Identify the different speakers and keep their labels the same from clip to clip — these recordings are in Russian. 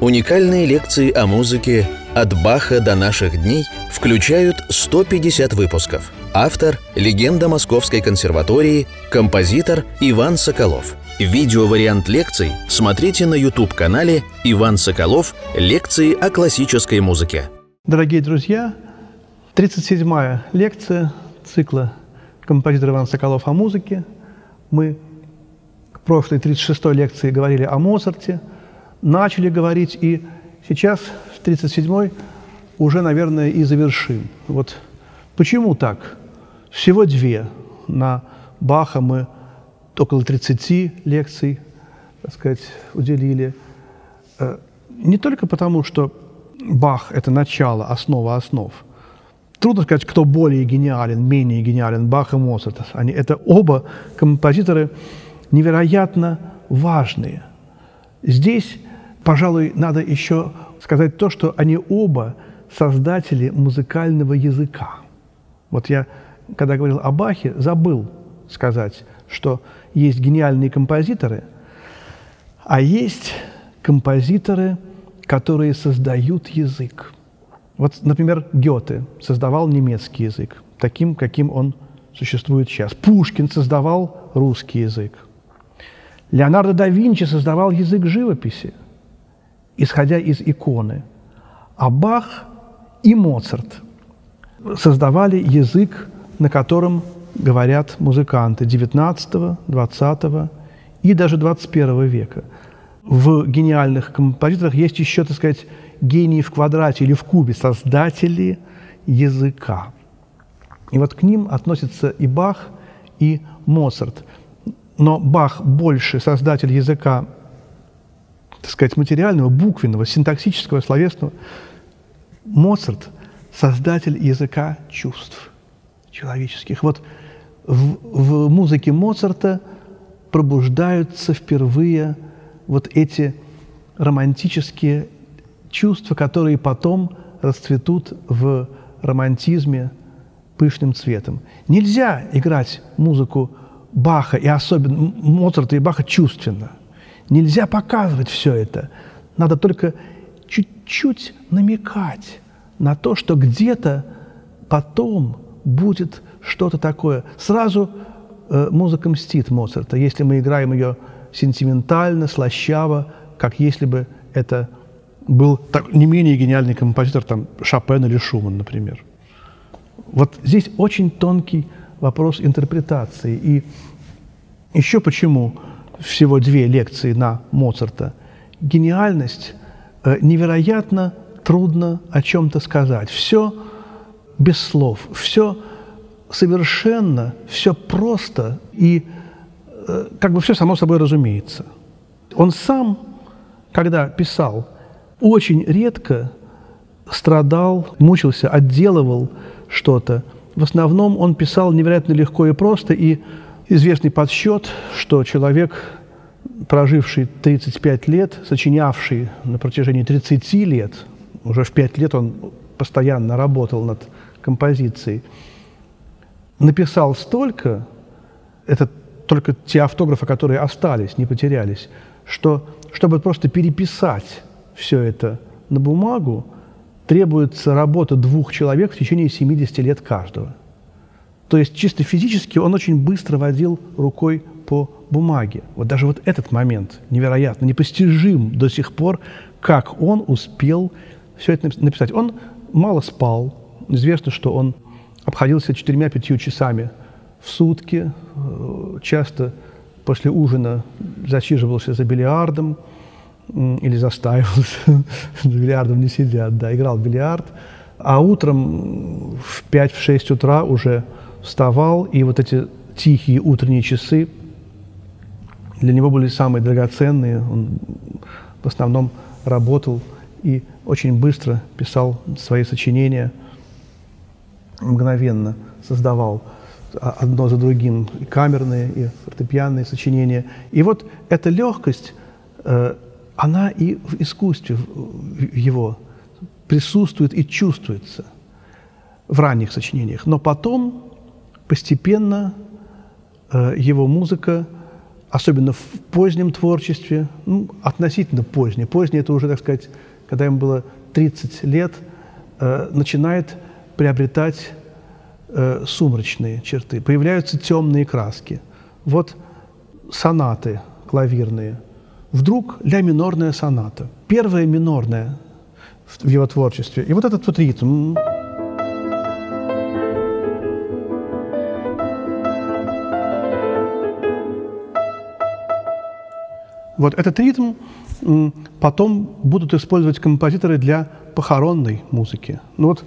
Speaker 1: Уникальные лекции о музыке «От Баха до наших дней» включают 150 выпусков. Автор – легенда Московской консерватории, композитор Иван Соколов. Видеовариант лекций смотрите на YouTube-канале «Иван Соколов. Лекции о классической музыке».
Speaker 2: Дорогие друзья, 37-я лекция цикла «Композитор Иван Соколов о музыке». Мы в прошлой 36-й лекции говорили о Моцарте – начали говорить, и сейчас, в 37-й, уже, наверное, и завершим. Вот почему так? Всего две. На Баха мы около 30 лекций, так сказать, уделили. Э, не только потому, что Бах – это начало, основа основ. Трудно сказать, кто более гениален, менее гениален, Бах и Моцарт. Они, это оба композиторы невероятно важные. Здесь Пожалуй, надо еще сказать то, что они оба создатели музыкального языка. Вот я, когда говорил о Бахе, забыл сказать, что есть гениальные композиторы, а есть композиторы, которые создают язык. Вот, например, Гёте создавал немецкий язык, таким, каким он существует сейчас. Пушкин создавал русский язык. Леонардо да Винчи создавал язык живописи – исходя из иконы. А Бах и Моцарт создавали язык, на котором говорят музыканты XIX, XX и даже XXI века. В гениальных композиторах есть еще, так сказать, гении в квадрате или в кубе, создатели языка. И вот к ним относятся и Бах, и Моцарт. Но Бах больше создатель языка так сказать, материального, буквенного, синтаксического, словесного. Моцарт – создатель языка чувств человеческих. Вот в, в музыке Моцарта пробуждаются впервые вот эти романтические чувства, которые потом расцветут в романтизме пышным цветом. Нельзя играть музыку Баха и особенно Моцарта и Баха чувственно. Нельзя показывать все это. Надо только чуть-чуть намекать на то, что где-то потом будет что-то такое. Сразу э, музыка мстит Моцарта, если мы играем ее сентиментально, слащаво, как если бы это был так, не менее гениальный композитор, там, Шопен или Шуман, например. Вот здесь очень тонкий вопрос интерпретации. И еще почему всего две лекции на Моцарта, гениальность э, невероятно трудно о чем-то сказать. Все без слов, все совершенно, все просто и э, как бы все само собой разумеется. Он сам, когда писал, очень редко страдал, мучился, отделывал что-то. В основном он писал невероятно легко и просто, и известный подсчет, что человек, проживший 35 лет, сочинявший на протяжении 30 лет, уже в 5 лет он постоянно работал над композицией, написал столько, это только те автографы, которые остались, не потерялись, что чтобы просто переписать все это на бумагу, требуется работа двух человек в течение 70 лет каждого. То есть чисто физически он очень быстро водил рукой по бумаге. Вот даже вот этот момент невероятно, непостижим до сих пор, как он успел все это написать. Он мало спал. Известно, что он обходился четырьмя-пятью часами в сутки. Э, часто после ужина засиживался за бильярдом или застаивался. За бильярдом не сидят, да, играл в бильярд. А утром в 5-6 утра уже вставал, и вот эти тихие утренние часы для него были самые драгоценные. Он в основном работал и очень быстро писал свои сочинения, мгновенно создавал одно за другим и камерные, и фортепианные сочинения. И вот эта легкость, э, она и в искусстве его присутствует и чувствуется в ранних сочинениях. Но потом постепенно э, его музыка особенно в позднем творчестве, ну, относительно позднее, позднее это уже, так сказать, когда ему было 30 лет, э, начинает приобретать э, сумрачные черты, появляются темные краски. Вот сонаты клавирные. Вдруг ля минорная соната. Первая минорная в его творчестве. И вот этот вот ритм. Вот этот ритм потом будут использовать композиторы для похоронной музыки. Ну вот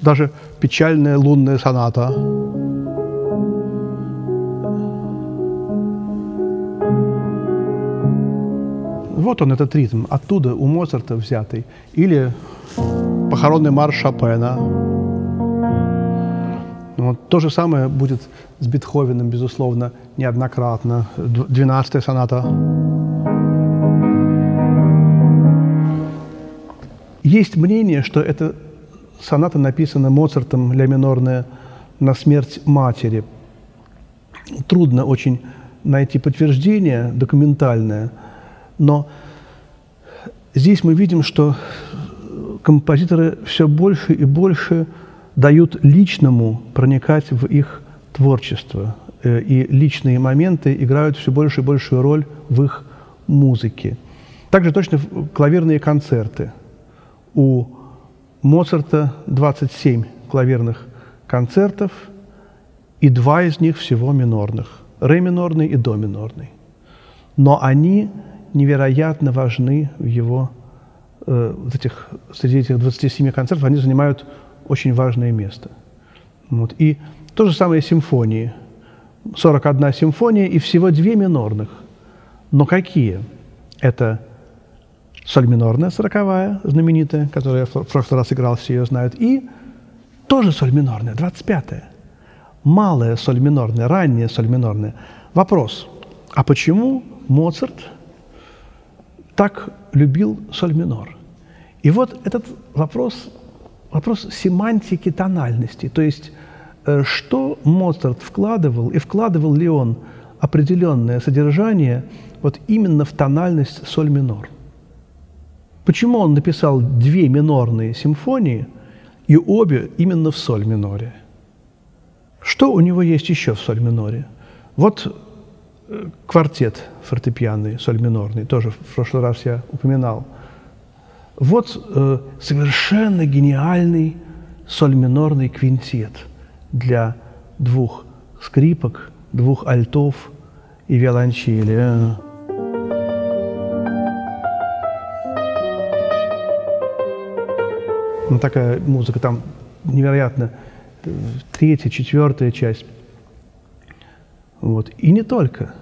Speaker 2: даже печальная лунная соната. Вот он, этот ритм, оттуда у Моцарта взятый. Или похоронный марш Шопена. Вот. То же самое будет с Бетховеном, безусловно, неоднократно. Двенадцатая соната. Есть мнение, что эта соната написана Моцартом, ля минорная, на смерть матери. Трудно очень найти подтверждение документальное, но здесь мы видим, что композиторы все больше и больше дают личному проникать в их творчество, э, и личные моменты играют все больше и большую роль в их музыке. Также точно клавирные концерты – у Моцарта 27 клавирных концертов, и два из них всего минорных – ре минорный и до минорный. Но они невероятно важны в его э, вот этих, среди этих 27 концертов, они занимают очень важное место. Вот. И то же самое симфонии. 41 симфония и всего две минорных. Но какие? Это соль минорная, сороковая, знаменитая, которую я в прошлый раз играл, все ее знают, и тоже соль минорная, двадцать пятая. Малая соль минорная, ранняя соль минорная. Вопрос, а почему Моцарт так любил соль минор? И вот этот вопрос, вопрос семантики тональности, то есть э, что Моцарт вкладывал, и вкладывал ли он определенное содержание вот именно в тональность соль минор – Почему он написал две минорные симфонии и обе именно в соль миноре? Что у него есть еще в соль миноре? Вот э, квартет фортепианный, соль минорный, тоже в прошлый раз я упоминал. Вот э, совершенно гениальный соль минорный квинтет для двух скрипок, двух альтов и виолончели. Ну, такая музыка, там невероятно третья, четвертая часть. Вот. И не только.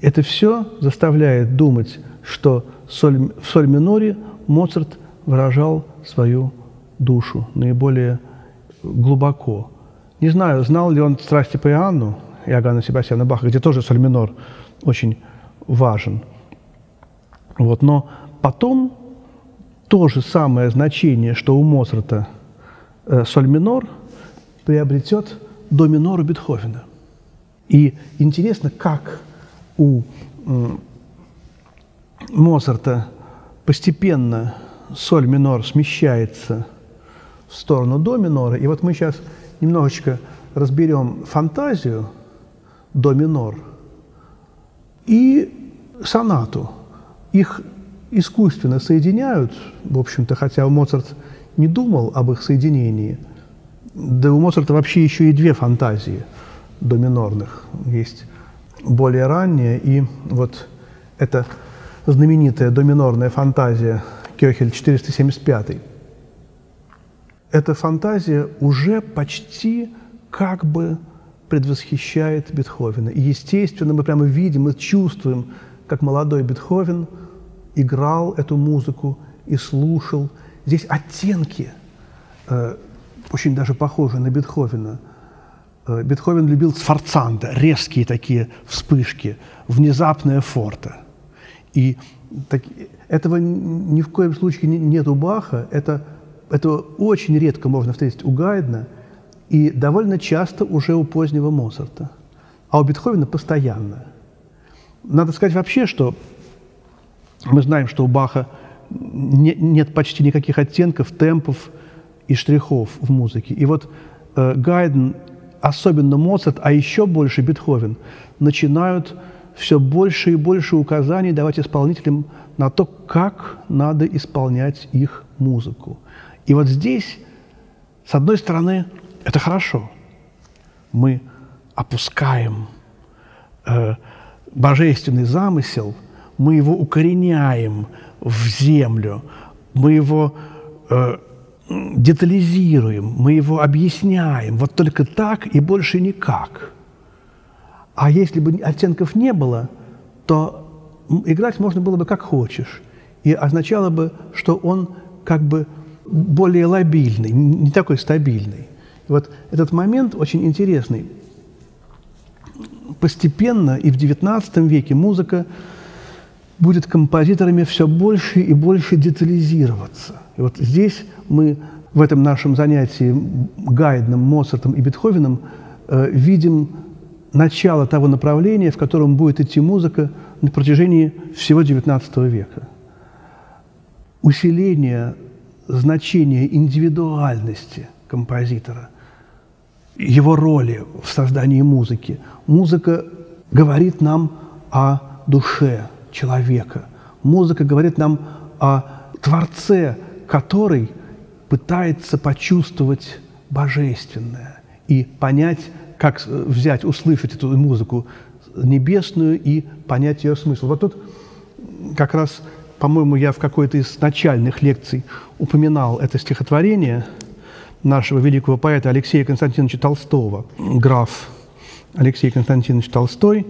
Speaker 2: Это все заставляет думать, что соль, в соль миноре Моцарт выражал свою душу наиболее глубоко. Не знаю, знал ли он страсти по Иоанну, Иоганна Себастьяна Баха, где тоже соль минор очень важен. Вот, но потом то же самое значение, что у Моцарта э, соль минор, приобретет до минор Бетховена. И интересно, как у э, Моцарта постепенно соль минор смещается в сторону до минора. И вот мы сейчас немножечко разберем фантазию до минор и сонату. Их искусственно соединяют, в общем-то, хотя Моцарт не думал об их соединении. Да у Моцарта вообще еще и две фантазии до минорных есть. Более ранняя и вот эта знаменитая доминорная фантазия Кёхель 475. Эта фантазия уже почти как бы предвосхищает Бетховена. И, естественно, мы прямо видим и чувствуем, как молодой Бетховен – играл эту музыку и слушал. Здесь оттенки э, очень даже похожи на Бетховена. Э, Бетховен любил сфорцанта, резкие такие вспышки, внезапное форте. И так, этого ни в коем случае нет у Баха, это, это очень редко можно встретить у Гайдна и довольно часто уже у позднего Моцарта. А у Бетховена постоянно. Надо сказать вообще, что мы знаем, что у Баха не, нет почти никаких оттенков, темпов и штрихов в музыке. И вот э, Гайден, особенно Моцарт, а еще больше Бетховен, начинают все больше и больше указаний давать исполнителям на то, как надо исполнять их музыку. И вот здесь, с одной стороны, это хорошо. Мы опускаем э, божественный замысел, мы его укореняем в землю, мы его э, детализируем, мы его объясняем. Вот только так и больше никак. А если бы оттенков не было, то играть можно было бы как хочешь. И означало бы, что он как бы более лобильный, не такой стабильный. И вот этот момент очень интересный. Постепенно и в XIX веке музыка будет композиторами все больше и больше детализироваться. И вот здесь мы в этом нашем занятии Гайдном, Моцартом и Бетховеном э, видим начало того направления, в котором будет идти музыка на протяжении всего XIX века. Усиление значения индивидуальности композитора, его роли в создании музыки. Музыка говорит нам о душе человека. Музыка говорит нам о Творце, который пытается почувствовать божественное и понять, как взять, услышать эту музыку небесную и понять ее смысл. Вот тут как раз, по-моему, я в какой-то из начальных лекций упоминал это стихотворение нашего великого поэта Алексея Константиновича Толстого. Граф Алексей Константинович Толстой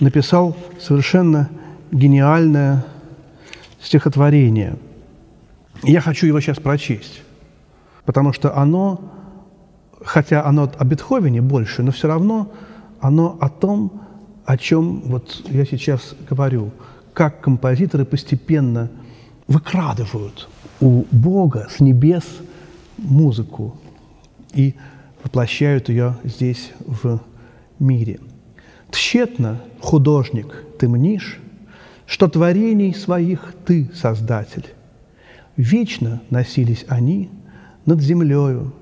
Speaker 2: написал совершенно гениальное стихотворение. Я хочу его сейчас прочесть, потому что оно, хотя оно о Бетховене больше, но все равно оно о том, о чем вот я сейчас говорю, как композиторы постепенно выкрадывают у Бога с небес музыку и воплощают ее здесь в мире. Тщетно, художник, ты мнишь, что творений своих ты создатель. Вечно носились они над землею,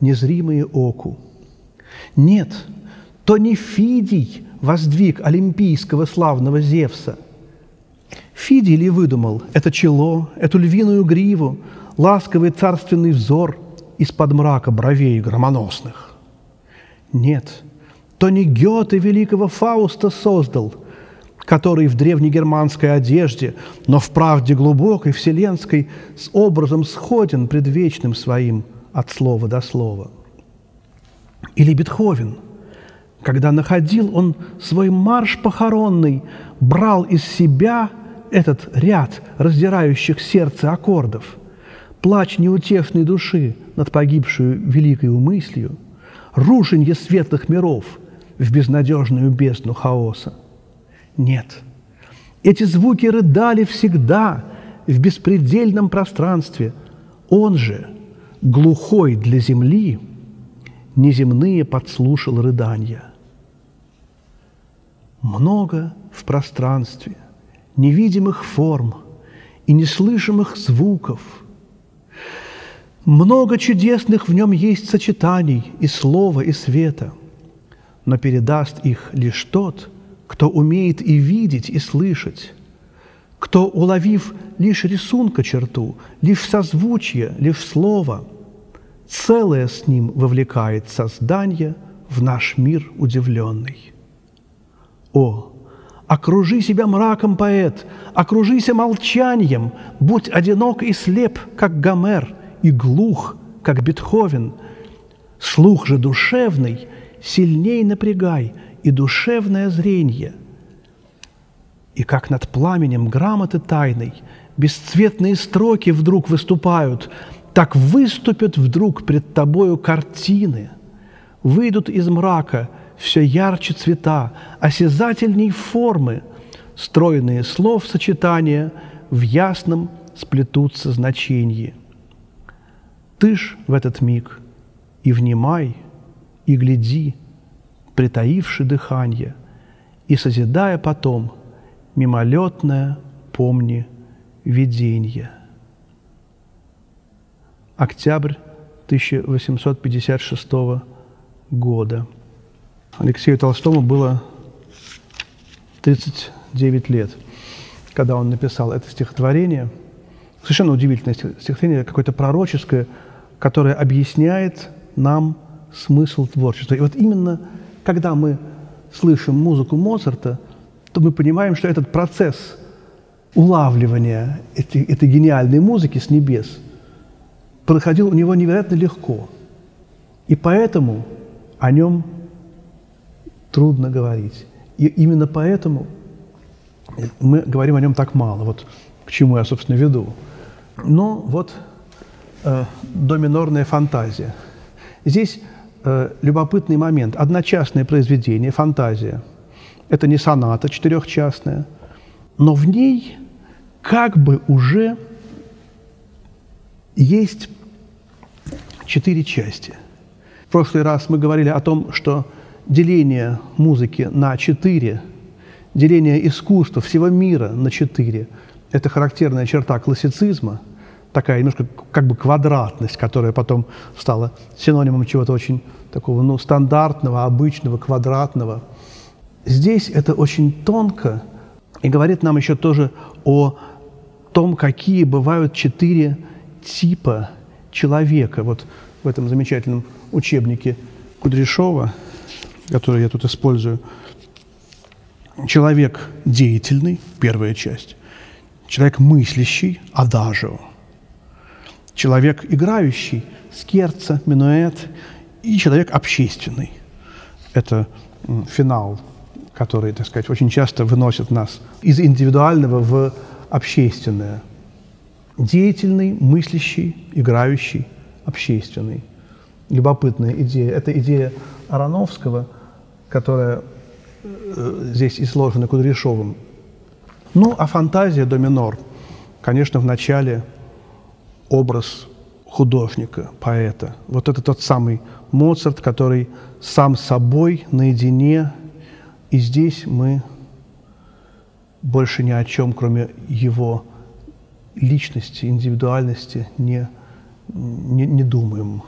Speaker 2: незримые оку. Нет, то не Фидий воздвиг олимпийского славного Зевса. Фидий ли выдумал это чело, эту львиную гриву, ласковый царственный взор из-под мрака бровей громоносных? Нет, то не Гёте великого Фауста создал – который в древнегерманской одежде, но в правде глубокой, вселенской, с образом сходен предвечным своим от слова до слова. Или Бетховен, когда находил он свой марш похоронный, брал из себя этот ряд раздирающих сердце аккордов, плач неутешной души над погибшую великою мыслью, рушенье светлых миров в безнадежную бездну хаоса – нет. Эти звуки рыдали всегда в беспредельном пространстве. Он же, глухой для земли, неземные подслушал рыдания. Много в пространстве невидимых форм и неслышимых звуков. Много чудесных в нем есть сочетаний и слова, и света, но передаст их лишь тот – кто умеет и видеть, и слышать, кто, уловив лишь рисунка черту, лишь созвучие, лишь слово, целое с ним вовлекает создание в наш мир удивленный. О, окружи себя мраком, поэт, окружися молчанием, будь одинок и слеп, как Гомер, и глух, как Бетховен. Слух же душевный сильней напрягай – и душевное зрение. И как над пламенем грамоты тайной бесцветные строки вдруг выступают, так выступят вдруг пред тобою картины, выйдут из мрака все ярче цвета, осязательней формы, стройные слов сочетания в ясном сплетутся значении. Ты ж в этот миг и внимай, и гляди – притаивши дыхание, и, созидая потом, мимолетное, помни, видение. Октябрь 1856 года. Алексею Толстому было 39 лет, когда он написал это стихотворение. Совершенно удивительное стихотворение, какое-то пророческое, которое объясняет нам смысл творчества. И вот именно когда мы слышим музыку Моцарта, то мы понимаем, что этот процесс улавливания этой, этой гениальной музыки с небес проходил у него невероятно легко. И поэтому о нем трудно говорить. И именно поэтому мы говорим о нем так мало. Вот к чему я, собственно, веду. Но вот э, доминорная фантазия. Здесь э, любопытный момент. Одночасное произведение, фантазия. Это не соната четырехчастная, но в ней как бы уже есть четыре части. В прошлый раз мы говорили о том, что деление музыки на четыре, деление искусства всего мира на четыре – это характерная черта классицизма, такая немножко как бы квадратность, которая потом стала синонимом чего-то очень такого ну, стандартного, обычного, квадратного. Здесь это очень тонко и говорит нам еще тоже о том, какие бывают четыре типа человека. Вот в этом замечательном учебнике Кудряшова – который я тут использую. Человек деятельный, первая часть. Человек мыслящий, адажио. Человек играющий, скерца, минуэт. И человек общественный. Это финал, который, так сказать, очень часто выносит нас из индивидуального в общественное. Деятельный, мыслящий, играющий, общественный. Любопытная идея. Это идея Ароновского, которая э, здесь изложена Кудряшовым. Ну, а фантазия до минор, конечно, в начале образ художника, поэта. Вот это тот самый Моцарт, который сам собой наедине, и здесь мы больше ни о чем, кроме его личности, индивидуальности, не, не, не думаем.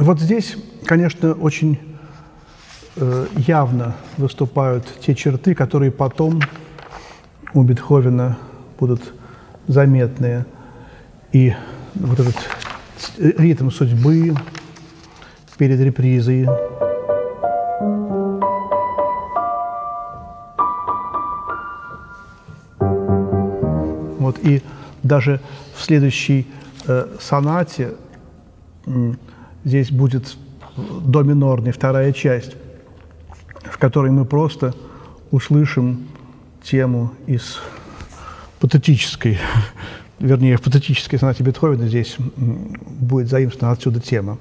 Speaker 2: Вот здесь, конечно, очень э, явно выступают те черты, которые потом у Бетховена будут заметные. И вот этот ритм судьбы перед репризой. Вот, и даже в следующей э, сонате э, здесь будет до минорной вторая часть, в которой мы просто услышим тему из патетической, вернее, в патетической сонате Бетховена здесь будет заимствована отсюда тема.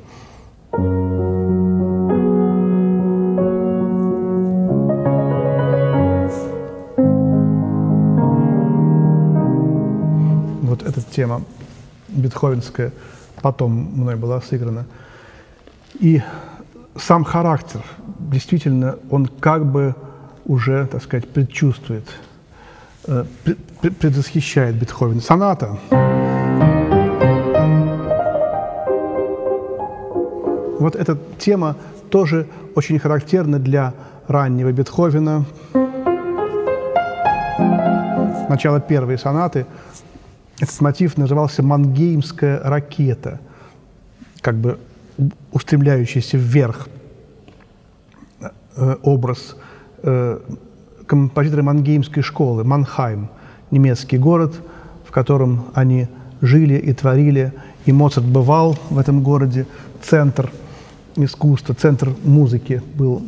Speaker 2: Вот эта тема бетховенская потом мной была сыграна. И сам характер, действительно, он как бы уже, так сказать, предчувствует, э, предвосхищает Бетховен. Соната. Вот эта тема тоже очень характерна для раннего Бетховена. Начало первой сонаты. Этот мотив назывался «Мангеймская ракета», как бы устремляющийся вверх э, образ э, композитора Мангеймской школы, Манхайм, немецкий город, в котором они жили и творили. И Моцарт бывал в этом городе, центр искусства, центр музыки был.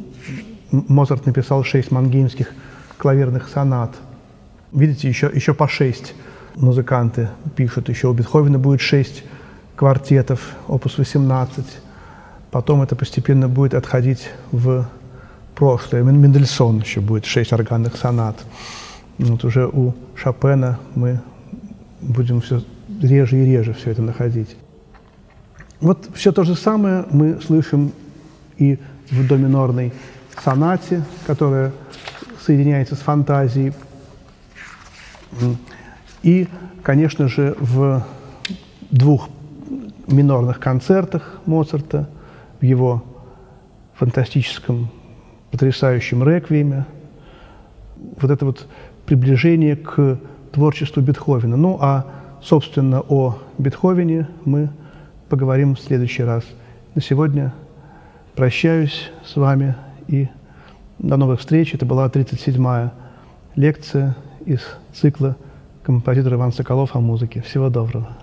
Speaker 2: Моцарт написал шесть мангеймских клаверных сонат. Видите, еще, еще по шесть музыканты пишут. Еще у Бетховена будет шесть квартетов, опус 18. Потом это постепенно будет отходить в прошлое. Мендельсон еще будет шесть органных сонат. Вот уже у Шопена мы будем все реже и реже все это находить. Вот все то же самое мы слышим и в до минорной сонате, которая соединяется с фантазией. И, конечно же, в двух минорных концертах Моцарта, в его фантастическом, потрясающем реквиеме. Вот это вот приближение к творчеству Бетховена. Ну, а, собственно, о Бетховене мы поговорим в следующий раз. На сегодня прощаюсь с вами и до новых встреч. Это была 37-я лекция из цикла композитора Иван Соколов о музыке. Всего доброго.